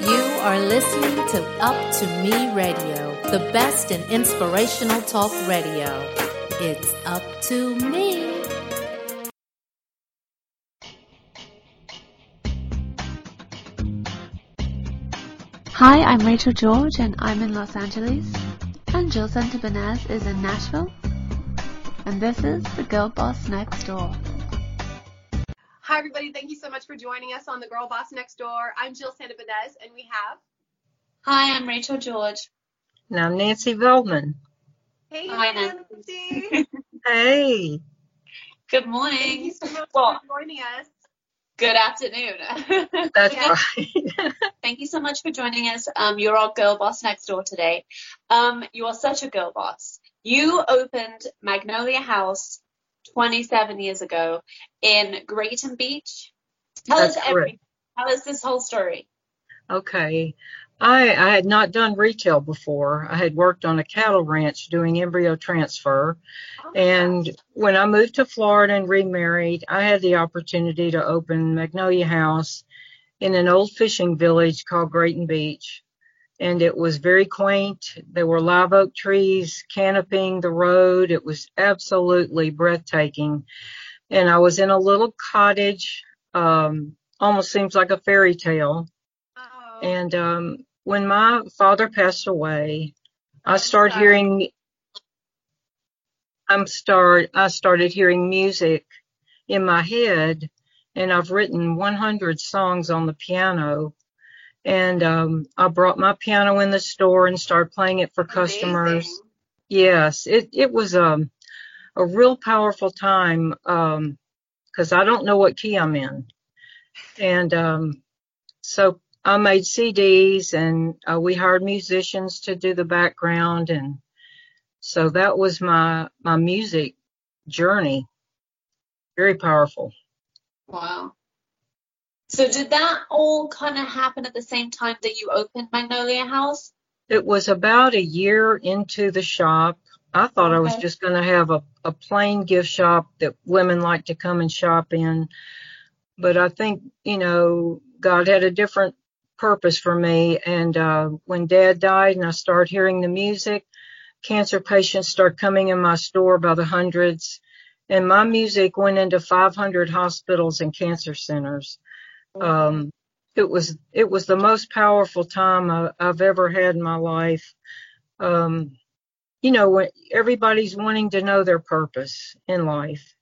You are listening to Up to Me Radio, the best in inspirational talk radio. It's up to me. Hi, I'm Rachel George and I'm in Los Angeles. And Jill Santibanez is in Nashville. And this is The Girl Boss Next Door. Hi, everybody. Thank you so much for joining us on The Girl Boss Next Door. I'm Jill Santibanez, and we have. Hi, I'm Rachel George. And I'm Nancy Veldman. Hey, Hi, Nancy. Hey. Good morning. Thank you so much Well, for joining us. good afternoon. That's Yeah. right. Thank you so much for joining us. Um, you're our girl boss next door today. Um, you are such a girl boss. You opened Magnolia House 27 years ago in Grayton Beach. Tell That's us everything. Tell us this whole story. okay. I, I had not done retail before. I had worked on a cattle ranch doing embryo transfer. Oh And gosh. when I moved to Florida and remarried, I had the opportunity to open Magnolia House in an old fishing village called Grayton Beach. And it was very quaint. There were live oak trees canopying the road. It was absolutely breathtaking. And I was in a little cottage, um, almost seems like a fairy tale. Oh, And um, when my father passed away, I started sorry. hearing. I'm start. I started hearing music in my head, and I've written 100 songs on the piano. And um, I brought my piano in the store and started playing it for customers. amazing. Yes, it it was um a real powerful time um 'cause I don't know what key I'm in. And um so I made CDs and uh, we hired musicians to do the background and so that was my my music journey. Very powerful. Wow. So did that all kind of happen at the same time that you opened Magnolia House? It was about a year into the shop. I thought I was just going to have a, a plain gift shop that women like to come and shop in. But I think, you know, God had a different purpose for me. And uh, when dad died and I started hearing the music, cancer patients started coming in my store by the hundreds. And my music went into 500 hospitals and cancer centers. Um, it was it was the most powerful time I, I've ever had in my life. Um, you know, everybody's wanting to know their purpose in life,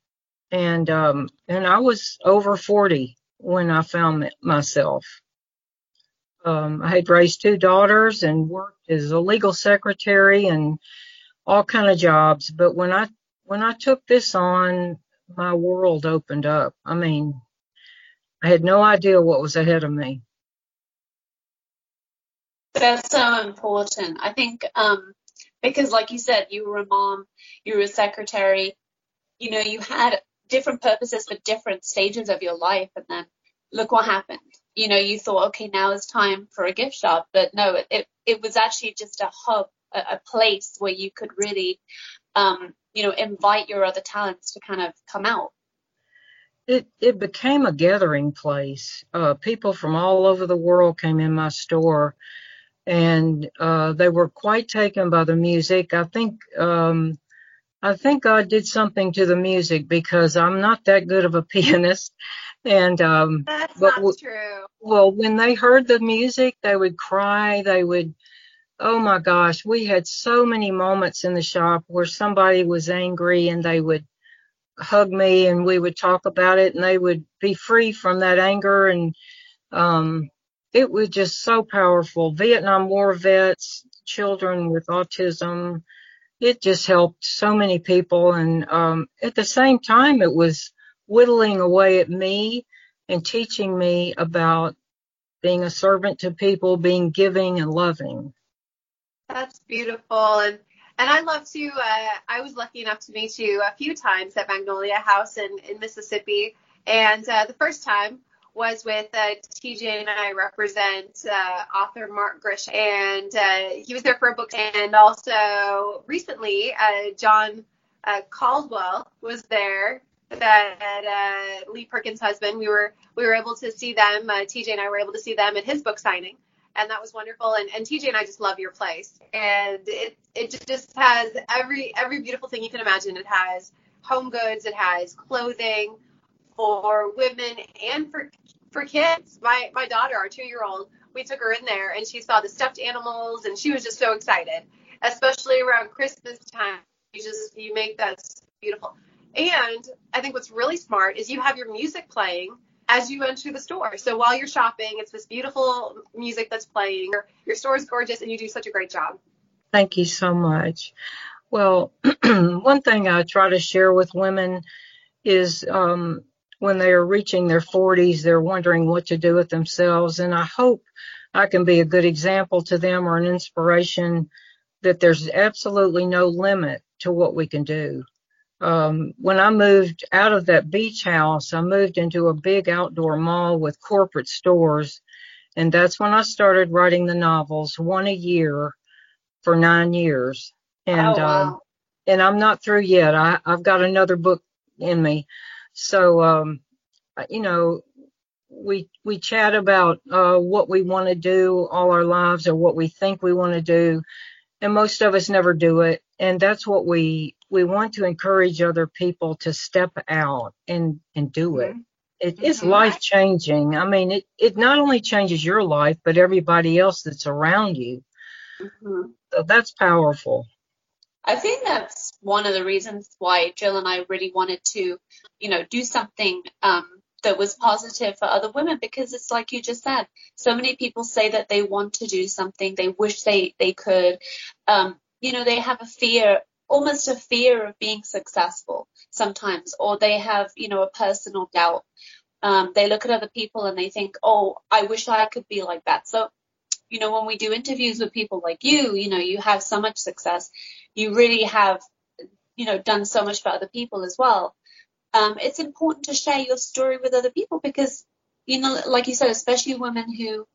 and um, and I was over 40 when I found myself. Um, I had raised two daughters and worked as a legal secretary and all kind of jobs. But when I when I took this on, my world opened up. I mean, I had no idea what was ahead of me. That's so important. I think um, because, like you said, you were a mom, you were a secretary, you know, you had different purposes for different stages of your life, and then look what happened. You know, you thought, okay, now is time for a gift shop, but no, it it, it was actually just a hub, a, a place where you could really, um, you know, invite your other talents to kind of come out. It it became a gathering place. Uh, people from all over the world came in my store, and uh, they were quite taken by the music. I think um, I think God did something to the music because I'm not that good of a pianist, and um, That's but not true. well, when they heard the music, they would cry. They would, oh my gosh, we had so many moments in the shop where somebody was angry and they would hug me and we would talk about it and they would be free from that anger. And, um, it was just so powerful. Vietnam War vets, children with autism, it just helped so many people. And, um, at the same time, it was whittling away at me and teaching me about being a servant to people, being giving and loving. That's beautiful. And and I love to uh, I was lucky enough to meet you a few times at Magnolia House in, in Mississippi. And uh, the first time was with uh, TJ and I represent uh, author Mark Grish, and uh, he was there for a book. And also recently, uh, John uh, Caldwell was there. That uh, Lee Perkins' husband, we were we were able to see them. TJ and I were able to see them at his book signing, and that was wonderful. And, and TJ and I just love your place, and it it just has every every beautiful thing you can imagine. It has home goods, it has clothing for women and for for kids. My my daughter, our two year old, we took her in there and she saw the stuffed animals and she was just so excited, especially around Christmas time. You just you make that beautiful. And I think what's really smart is you have your music playing as you enter the store. So while you're shopping, it's this beautiful music that's playing. Your, your store is gorgeous and you do such a great job. Thank you so much. Well, one thing I try to share with women is um, when they are reaching their 40s, they're wondering what to do with themselves. And I hope I can be a good example to them or an inspiration that there's absolutely no limit to what we can do. Um, when I moved out of that beach house, I moved into a big outdoor mall with corporate stores. And that's when I started writing the novels, one a year for nine years. And, oh, wow. um, and I'm not through yet. I, I've got another book in me. So, um, you know, we, we chat about, uh, what we want to do all our lives or what we think we want to do. And most of us never do it. And that's what we, we want to encourage other people to step out and, and do it. Mm-hmm. It is mm-hmm. life changing. I mean, it, it not only changes your life, but everybody else that's around you. Mm-hmm. So that's powerful. I think that's one of the reasons why Jill and I really wanted to, you know, do something um, that was positive for other women because it's like you just said, so many people say that they want to do something, they wish they they could, um, you know, they have a fear, almost a fear of being successful sometimes, or they have, you know, a personal doubt. Um, they look at other people and they think, oh, I wish I could be like that. So you know, when we do interviews with people like you, you know, you have so much success. You really have, you know, done so much for other people as well. Um, it's important to share your story with other people because, you know, like you said, especially women who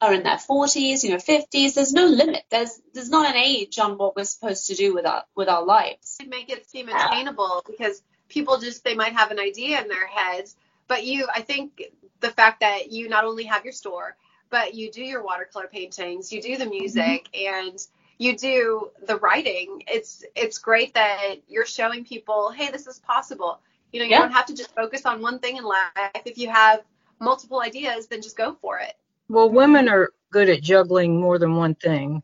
are in their 40s, you know, 50s, there's no limit. There's there's not an age on what we're supposed to do with our with our lives. Make it seem attainable because people just they might have an idea in their heads, but you, I think the fact that you not only have your store but you do your watercolor paintings, you do the music, mm-hmm. and you do the writing. It's it's great that you're showing people, hey, this is possible. You know, you yeah. don't have to just focus on one thing in life. If you have multiple ideas, then just go for it. Well, women are good at juggling more than one thing.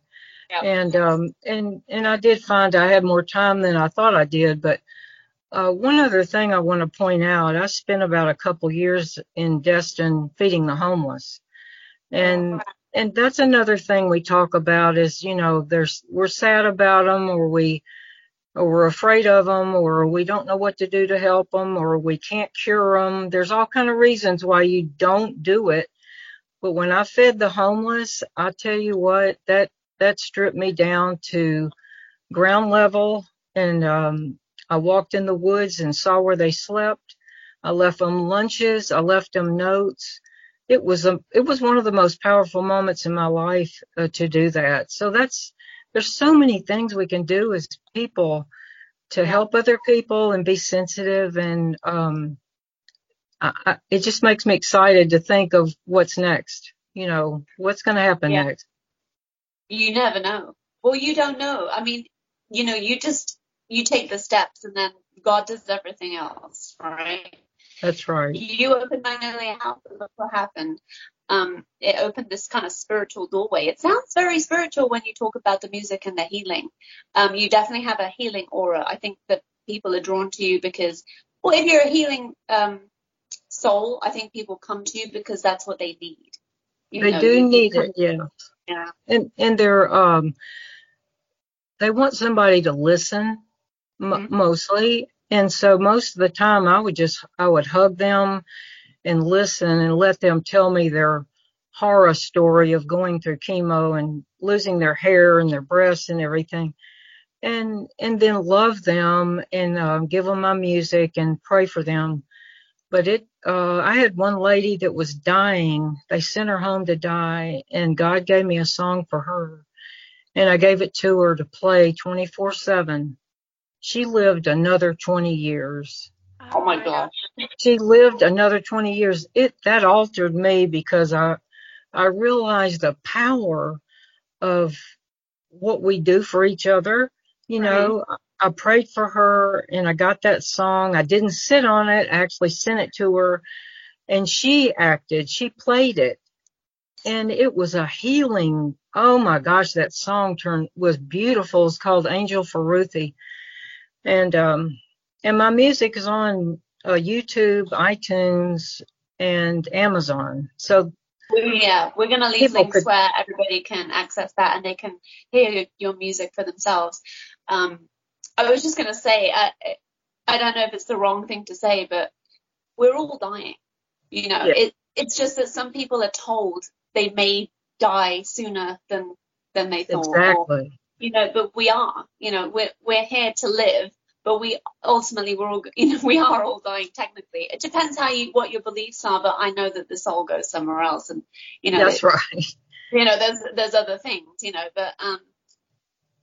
Yep. And um and and I did find I had more time than I thought I did, but uh, one other thing I want to point out, I spent about a couple years in Destin feeding the homeless and and that's another thing we talk about is you know there's we're sad about them or we or we're afraid of them or we don't know what to do to help them or we can't cure them there's all kind of reasons why you don't do it. But when i fed the homeless i tell you what that that stripped me down to ground level. And um i walked in the woods and saw where they slept. I left them lunches. I left them notes. It was a it was one of the most powerful moments in my life uh, to do that. So that's there's so many things we can do as people to help other people and be sensitive and um I, I, it just makes me excited to think of what's next. You know, what's going to happen yeah. next. You never know. Well, you don't know. I mean, you know, you just you take the steps and then God does everything else, right? That's right. You open magnolia House and look what happened. Um, it opened this kind of spiritual doorway. It sounds very spiritual when you talk about the music and the healing. Um, you definitely have a healing aura. I think that people are drawn to you because, well, if you're a healing um, soul, I think people come to you because that's what they need. You they know, do you, need it, yeah. Yeah. And and they're um they want somebody to listen m- mm-hmm. mostly and so most of the time I would just, I would hug them and listen and let them tell me their horror story of going through chemo and losing their hair and their breasts and everything. And, and then love them and uh, give them my music and pray for them. But it, uh, I had one lady that was dying. They sent her home to die and God gave me a song for her and I gave it to her to play 24 seven she lived another 20 years. Oh my gosh. She lived another 20 years. It, that altered me because I, I realized the power of what we do for each other. You Right. know, I prayed for her and I got that song. I didn't sit on it. I actually sent it to her and she acted, she played it and it was a healing. Oh my gosh, that song turned was beautiful. It's called Angel for Ruthie. And, um, and my music is on uh, YouTube, iTunes, and Amazon. So Yeah, we're going to leave links could- where everybody can access that and they can hear your, your music for themselves. Um, I was just going to say, I, I don't know if it's the wrong thing to say, but we're all dying. You know, Yeah. it, it's just that some people are told they may die sooner than than they thought. Or, exactly. you know, but we are. You know, we're we're here to live, but we ultimately we're all you know we are all dying technically. It depends how you what your beliefs are, but I know that the soul goes somewhere else, and you know That's right. you know there's there's other things you know but um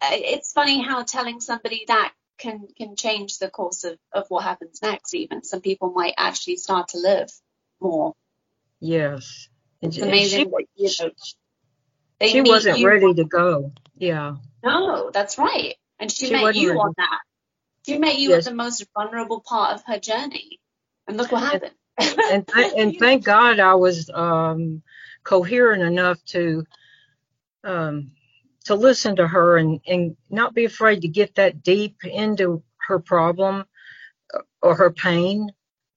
it's funny how telling somebody that can can change the course of of what happens next even some people might actually start to live more Yes. It's amazing she, you know she wasn't ready to go. Yeah. no that's right and she, She met you ready. on that she met you Yes. at the most vulnerable part of her journey and look what happened And th- and thank God I was um coherent enough to um to listen to her and and not be afraid to get that deep into her problem uh, or her pain.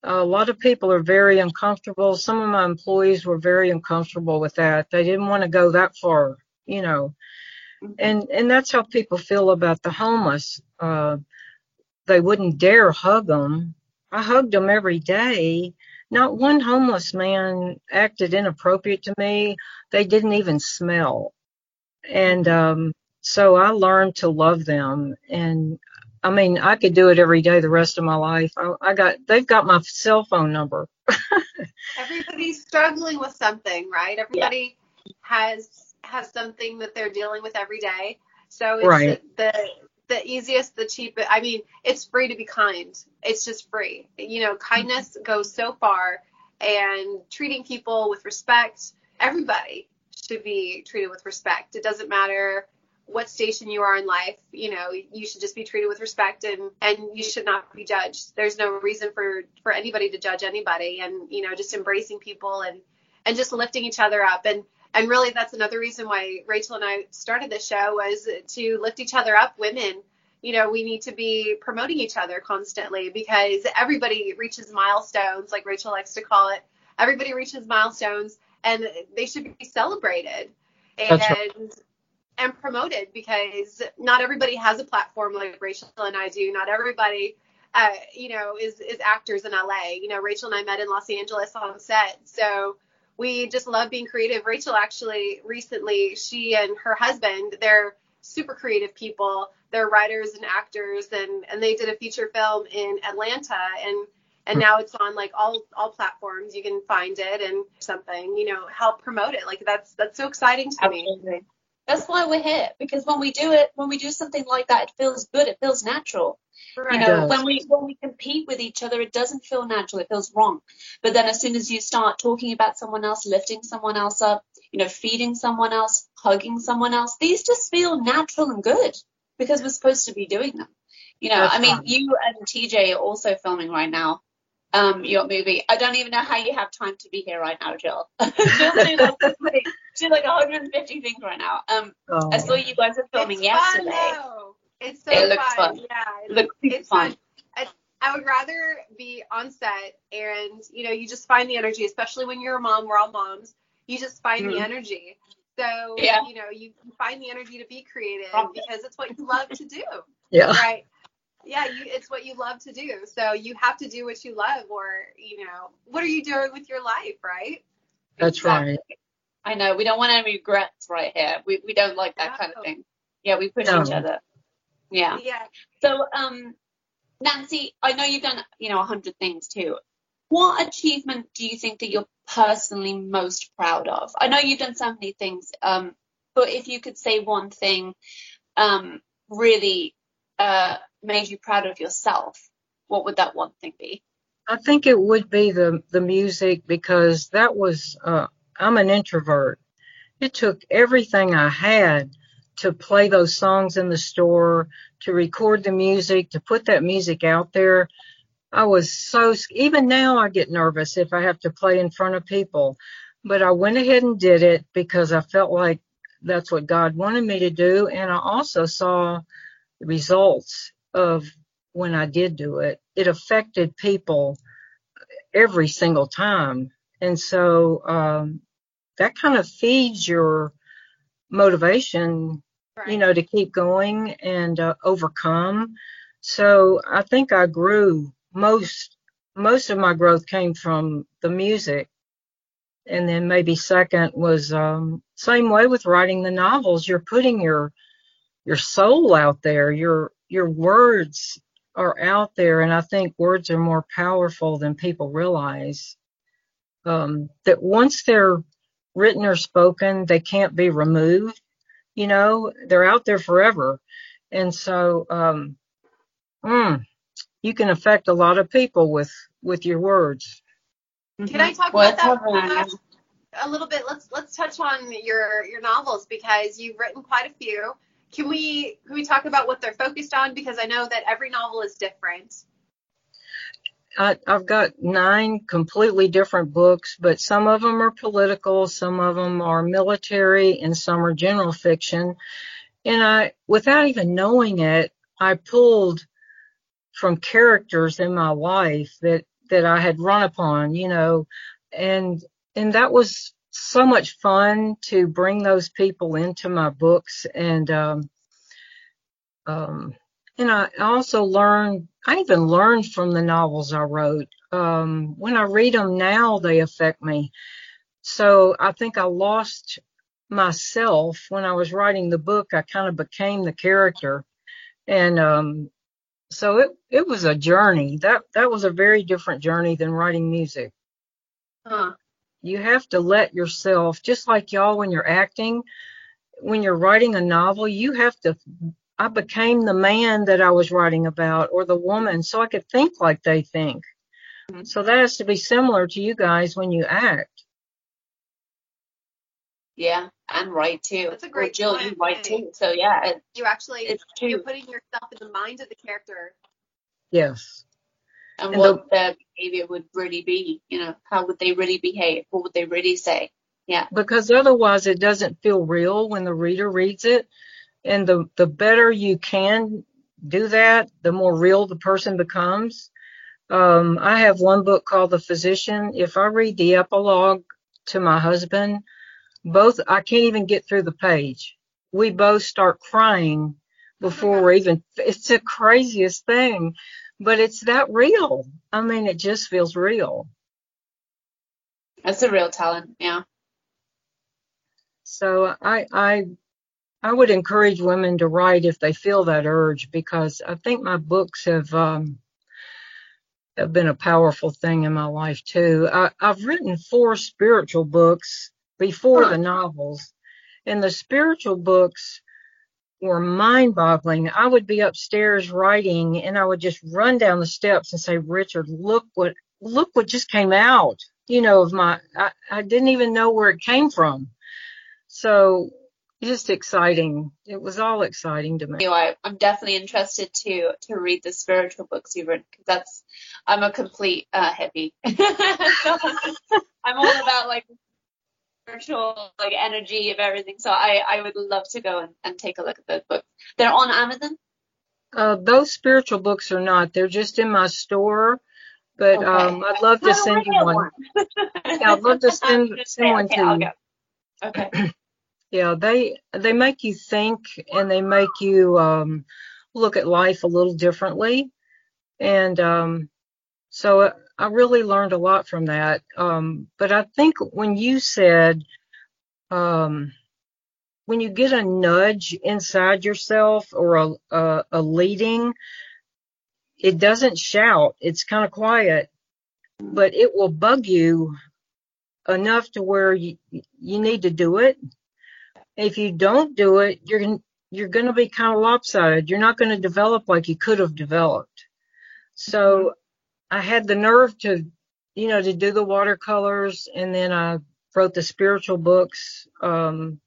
a lot of people are very uncomfortable. Some of my employees were very uncomfortable with that. They didn't want to go that far, you know. And and that's how people feel about the homeless. Uh, they wouldn't dare hug them. I hugged them every day. Not one homeless man acted inappropriate to me. They didn't even smell. And um, so I learned to love them. And I mean, I could do it every day the rest of my life. I, I got they've got my cell phone number. Everybody's struggling with something, right? Everybody has has something that they're dealing with every day. So it's Right. the the easiest, the cheapest. I mean, it's free to be kind. It's just free. You know, kindness goes so far, and treating people with respect. Everybody should be treated with respect. It doesn't matter what station you are in life. You know, you should just be treated with respect, and and you should not be judged. There's no reason for for anybody to judge anybody, and you know, just embracing people and and just lifting each other up and and really that's another reason why Rachel and I started this show was to lift each other up. Women you know we need to be promoting each other constantly because everybody reaches milestones like Rachel likes to call it. Everybody reaches milestones and they should be celebrated and right. and promoted because not everybody has a platform like Rachel and I do. Not everybody uh, you know is is actors in LA you know Rachel and I met in Los Angeles on set. So we just love being creative. Rachel actually recently, she and her husband, they're super creative people. They're writers and actors, and and they did a feature film in Atlanta, and and now it's on like all all platforms. You can find it and something, you know, help promote it. Like that's that's so exciting to me. Absolutely. That's why we're here because when we do it, when we do something like that, it feels good. It feels natural. You know, when we when we compete with each other, it doesn't feel natural. It feels wrong. But then as soon as you start talking about someone else, lifting someone else up, you know, feeding someone else, hugging someone else, these just feel natural and good because we're supposed to be doing them. You know, That's I mean, right. you and TJ are also filming right now. Um, your movie. I don't even know how you have time to be here right now, Jill. Jill's doing like, she's like 150 things right now. Um, Oh, I saw you guys are filming it's yesterday. Fun, though. It's so It looks fun. fun. Yeah, It looks it's fun. fun. I, I would rather be on set and you know you just find the energy, especially when you're a mom. We're all moms. You just find the Mhm. energy. So Yeah. you know you you find the energy to be creative because it's what you love to do, yeah. right? Yeah, you, it's what you love to do. So you have to do what you love, or you know, what are you doing with your life, right? That's right. I know we don't want any regrets right here. We we don't like that kind of thing. Yeah, we push No. each other. Yeah. Yeah. So um, Nancy, I know you've done you know a hundred things too. What achievement do you think that you're personally most proud of? I know you've done so many things, um, but if you could say one thing, um, really uh made you proud of yourself, what would that one thing be? I think it would be the the music because that was uh I'm an introvert it took everything I had to play those songs in the store, to record the music, to put that music out there. I was so, even now I get nervous if I have to play in front of people, but I went ahead and did it because I felt like that's what God wanted me to do. And I also saw results of when I did do it. It affected people every single time. And so, um, that kind of feeds your motivation, right. you know, to keep going and uh, overcome. So I think I grew most, most of my growth came from the music. And then maybe second was, um, same way with writing the novels. You're putting your, your soul out there. Your, your words are out there. And I think words are more powerful than people realize. Um, that once they're written or spoken, they can't be removed. You know, they're out there forever. And so, um, mm, you can affect a lot of people with, with your words. Can I talk about that a little bit? Let's, let's touch on your, your novels because you've written quite a few. Can we, can we talk about what they're focused on? Because I know that every novel is different. I, have got nine completely different books, but some of them are political, some of them are military, and some are general fiction. And I, without even knowing it, I pulled from characters in my life that, that I had run upon, you know, and, and that was so much fun to bring those people into my books and, um, um, and I also learned, I even learned from the novels I wrote. Um, when I read them now, they affect me. So I think I lost myself when I was writing the book. I kind of became the character. And, um, so it, it was a journey. That, that was a very different journey than writing music. Huh. You have to let yourself, just like y'all when you're acting, when you're writing a novel, you have to I became the man that I was writing about or the woman so I could think like they think. Mm-hmm. So that has to be similar to you guys when you act. Yeah, and write too. That's a great or Jill, you write too. So yeah, it, you actually it's true. you're putting yourself in the mind of the character. Yes. And, and what the, their behavior would really be, you know, how would they really behave? What would they really say? Yeah. Because otherwise it doesn't feel real when the reader reads it and the the better you can do that, the more real the person becomes. Um, I have one book called The Physician. If I read the epilogue to my husband, both I can't even get through the page. We both start crying before we're even. It's the craziest thing, but it's that real. I mean, it just feels real. That's a real talent, yeah. So I I I would encourage women to write if they feel that urge because I think my books have um, have been a powerful thing in my life too. I, have written four spiritual books before huh. the novels, and the spiritual books were mind-boggling. I would be upstairs writing, and I would just run down the steps and say, "Richard, look what look what just came out." You know, of my I, I didn't even know where it came from. So just exciting. It was all exciting to me. You know, I, am definitely interested to to read the spiritual books you've written because that's I'm a complete uh, hippie. I'm all about like spiritual like energy of everything. So I I would love to go and, and take a look at those books. They're on Amazon. Uh, those spiritual books are not. They're just in my store. But okay. um, I'd love to send you one. one. yeah, I'd love to send, send one okay, to you. Okay. yeah, they they make you think and they make you um, look at life a little differently, and um, so I really learned a lot from that. Um, but I think when you said um, when you get a nudge inside yourself or a, a, a leading, it doesn't shout. It's kind of quiet, but it will bug you enough to where you, you need to do it if you don't do it, you're you're going to be kind of lopsided. You're not going to develop like you could have developed. So I had the nerve to, you know, to do the watercolors, and then I wrote the spiritual books. Um,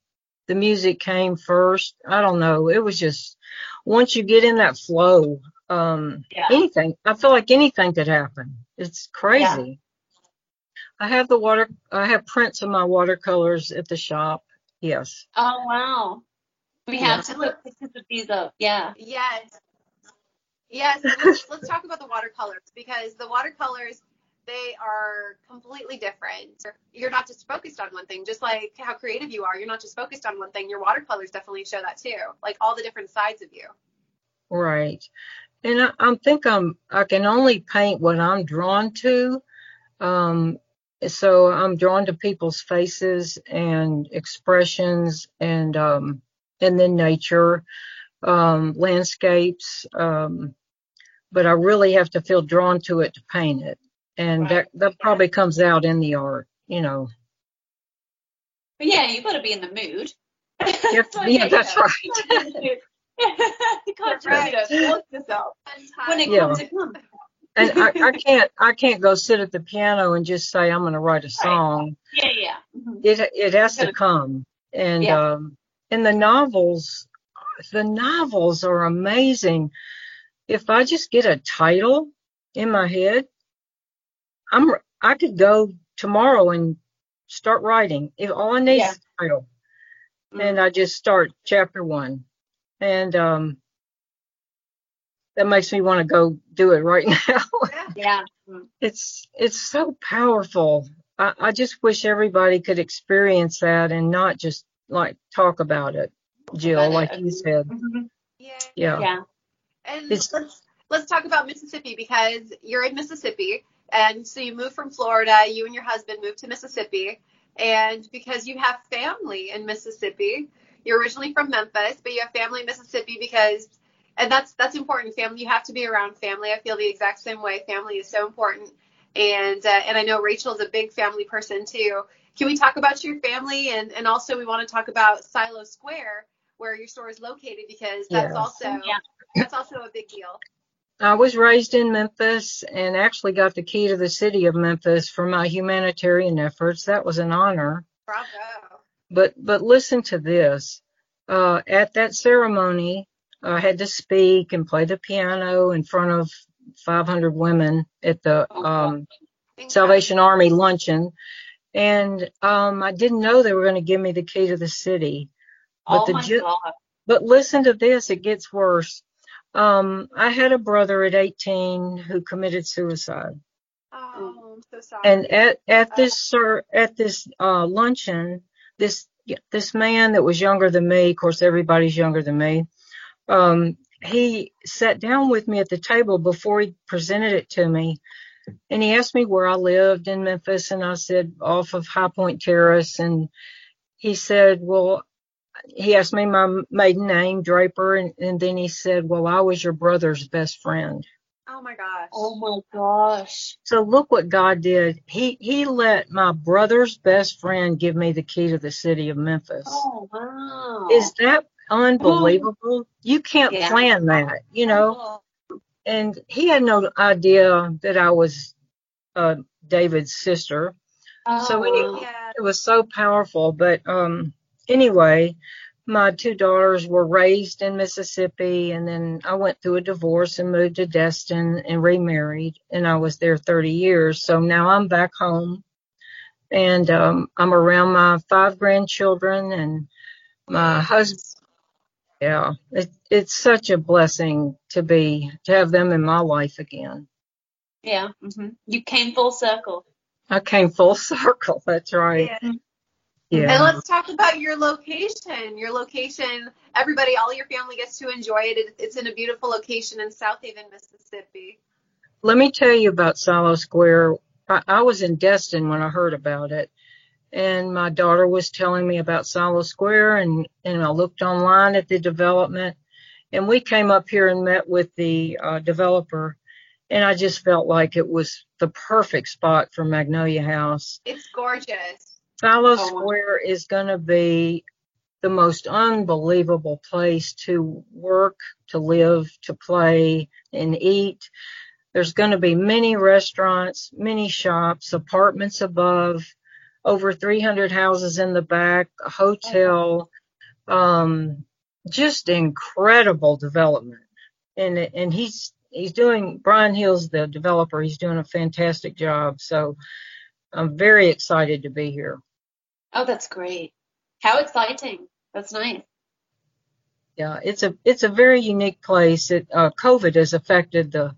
the music came first. I don't know. It was just once you get in that flow, um, Yeah. anything. I feel like anything could happen. It's crazy. I have the water. I have prints of my watercolors at the shop. Yes. Oh wow. We Yeah. have to put pictures of these up. Yeah. Yes. Yes. Let's, let's talk about the watercolors because the watercolors, they are completely different. You're not just focused on one thing, just like how creative you are. You're not just focused on one thing. Your watercolors definitely show that too, like all the different sides of you. Right. And I, I think I'm, I can only paint what I'm drawn to. Um, so I'm drawn to people's faces and expressions and, um, and then nature, um, landscapes. Um, but I really have to feel drawn to it to paint it. And Right. that, that probably comes out in the art, you know. But yeah, you've got to be in the mood. Yeah, So, yeah, that's know, right. you gotta be in the mood. you can't Right. just you know, force yourself. When it Yeah. comes, it comes. And I, I can't, I can't go sit at the piano and just say I'm going to write a song. Yeah, yeah. Mhm. it it has to come and Yeah. um and the novels the novels are amazing if i just get a title in my head i'm i could go tomorrow and start writing if all i need Yeah. is a title Mm. and i just start chapter one and um that makes me want to go do it right now Yeah. It's it's so powerful. I, I just wish everybody could experience that and not just like talk about it, Jill, About it, like you agreed. said. Mhm. Yeah. Yeah. Yeah. And It's- let's let's talk about Mississippi because you're in Mississippi, and so you moved from Florida. You and your husband moved to Mississippi, and because you have family in Mississippi, you're originally from Memphis, but you have family in Mississippi because, and that's that's important. Family, you have to be around family. I feel the exact same way. Family is so important, and uh, and I know Rachel's a big family person too. Can we talk about your family and and also we want to talk about Silo Square where your store is located because that's Yes. also Yeah. that's also a big deal. I was raised in Memphis and actually got the key to the city of Memphis for my humanitarian efforts. That was an honor. Bravo. But but listen to this. Uh, at that ceremony, I had to speak and play the piano in front of 500 women at the Oh, um, Salvation Army luncheon. And um, I didn't know they were going to give me the key to the city. But Oh the ju-. But listen to this, it gets worse. Um, I had a brother at 18 who committed suicide. Oh, I'm so sorry. And at, at this sir, at this uh, luncheon, this this man that was younger than me, of course everybody's younger than me, um, he sat down with me at the table before he presented it to me, and he asked me where I lived in Memphis, and I said off of High Point Terrace, and he said, well, he asked me my maiden name, Draper, and, and then he said, well, I was your brother's best friend. oh my gosh. Oh my gosh. So look what God did. He he let my brother's best friend give me the key to the city of Memphis. Oh wow. Is that unbelievable? You can't Yeah. plan that, you know. And he had no idea that I was uh, David's sister. Oh, so anyway- Yeah. It was so powerful. But um, anyway, my two daughters were raised in Mississippi, and then I went through a divorce and moved to Destin and remarried, and I was there 30 years. So now I'm back home, and um, I'm around my five grandchildren and my husband. Yeah, it, it's such a blessing to be to have them in my life again. Yeah. hmm You came full circle. I came full circle. That's right. Yeah. Yeah. And let's talk about your location. Your location, everybody, all your family gets to enjoy it. It- It's in a beautiful location in Southaven, Mississippi. Let me tell you about Silo Square. I, I was in Destin when I heard about it, and my daughter was telling me about Silo Square, and and I looked online at the development, and we came up here and met with the uh, developer, and I just felt like it was the perfect spot for Magnolia House. It's gorgeous. Silo Oh. Square is going to be the most unbelievable place to work, to live, to play, and eat. There's going to be many restaurants, many shops, apartments above. over 300 houses in the back, a hotel, um, just incredible development. And and he's he's doing Brian Hill's the developer. He's doing a fantastic job. So I'm very excited to be here. Oh, that's great. How exciting. That's nice. Yeah, it's a it's a very unique place. It uh, COVID has affected the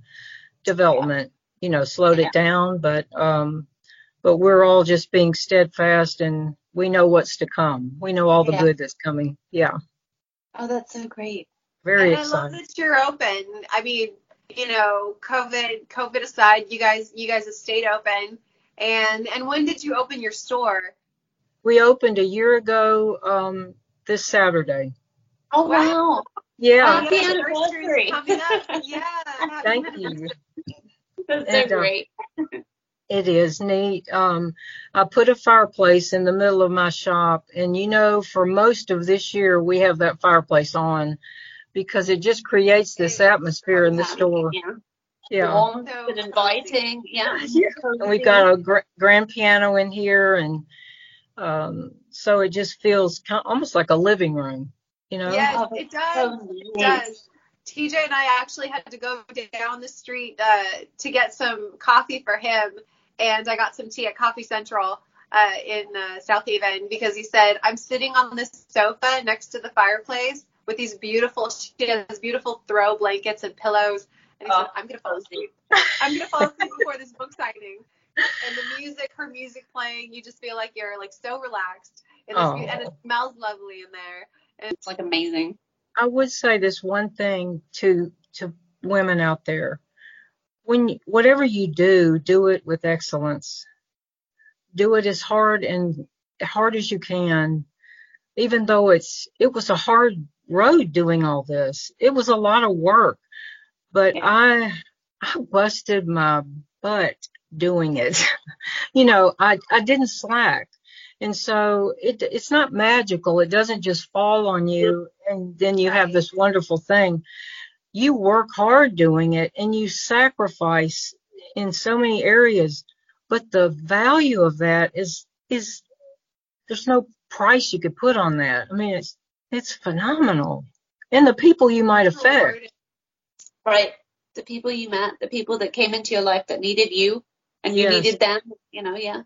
development, you know, slowed Yeah. it down, but um but we're all just being steadfast and we know what's to come. We know all the Yeah. good that's coming. Yeah, Oh, that's so great. very and I love that you're open. I mean, you know, COVID COVID aside, you guys you guys have stayed open. And and when did you open your store? We opened a year ago um this Saturday. Oh, Wow. wow. Yeah, Happy Yeah, anniversary. coming up. Yeah. happy thank you. That's And, so uh, great. It is neat. Um, I put a fireplace in the middle of my shop, and you know, for most of this year, we have that fireplace on because it just creates this atmosphere in the store. Yeah. Yeah. Warm So and inviting. Yeah. Yeah. And we've got a gr- grand piano in here, and um, so it just feels kind of, almost like a living room, you know? Yes, Oh, it does. so It does. TJ and I actually had to go down the street uh, to get some coffee for him, and I got some tea at Coffee Central uh, in uh, Southaven because he said, "I'm sitting on this sofa next to the fireplace with these beautiful, she has beautiful throw blankets and pillows." And he said, Oh, "I'm gonna fall asleep. I'm gonna fall asleep before this book signing." And the music, her music playing, you just feel like you're like so relaxed, and, this, Oh. and it smells lovely in there. And It's like amazing. I would say this one thing to to women out there. When you, whatever you do, do it with excellence. Do it as hard and hard as you can. Even though it's it was a hard road doing all this. It was a lot of work. But Yeah. I I busted my butt doing it. you know, I I didn't slack. And so it it's not magical. It doesn't just fall on you and then you have this wonderful thing. You work hard doing it and you sacrifice in so many areas, but the value of that is is there's no price you could put on that. I mean, it's it's phenomenal. And the people you might affect. Right. The people you met, the people that came into your life that needed you and you Yes. needed them, you know, yeah.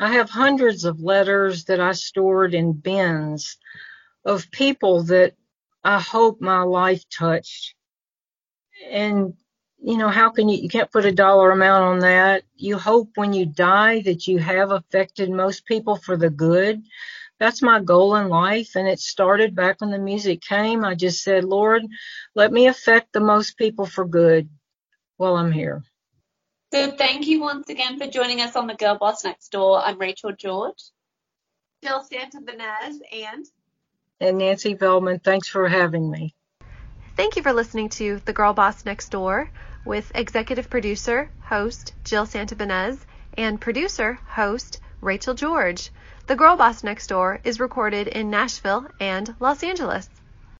I have hundreds of letters that I stored in bins of people that I hope my life touched. And, you know, how can you, you can't put a dollar amount on that. You hope when you die that you have affected most people for the good. That's my goal in life. And it started back when the music came. I just said, Lord, let me affect the most people for good while I'm here. So thank you once again for joining us on the Girl Boss Next Door. I'm Rachel George. Jill Santibanez and And Nancy Veldman, thanks for having me. Thank you for listening to The Girl Boss Next Door with executive producer, host Jill Santibanez, and producer, host Rachel George. The Girl Boss Next Door is recorded in Nashville and Los Angeles.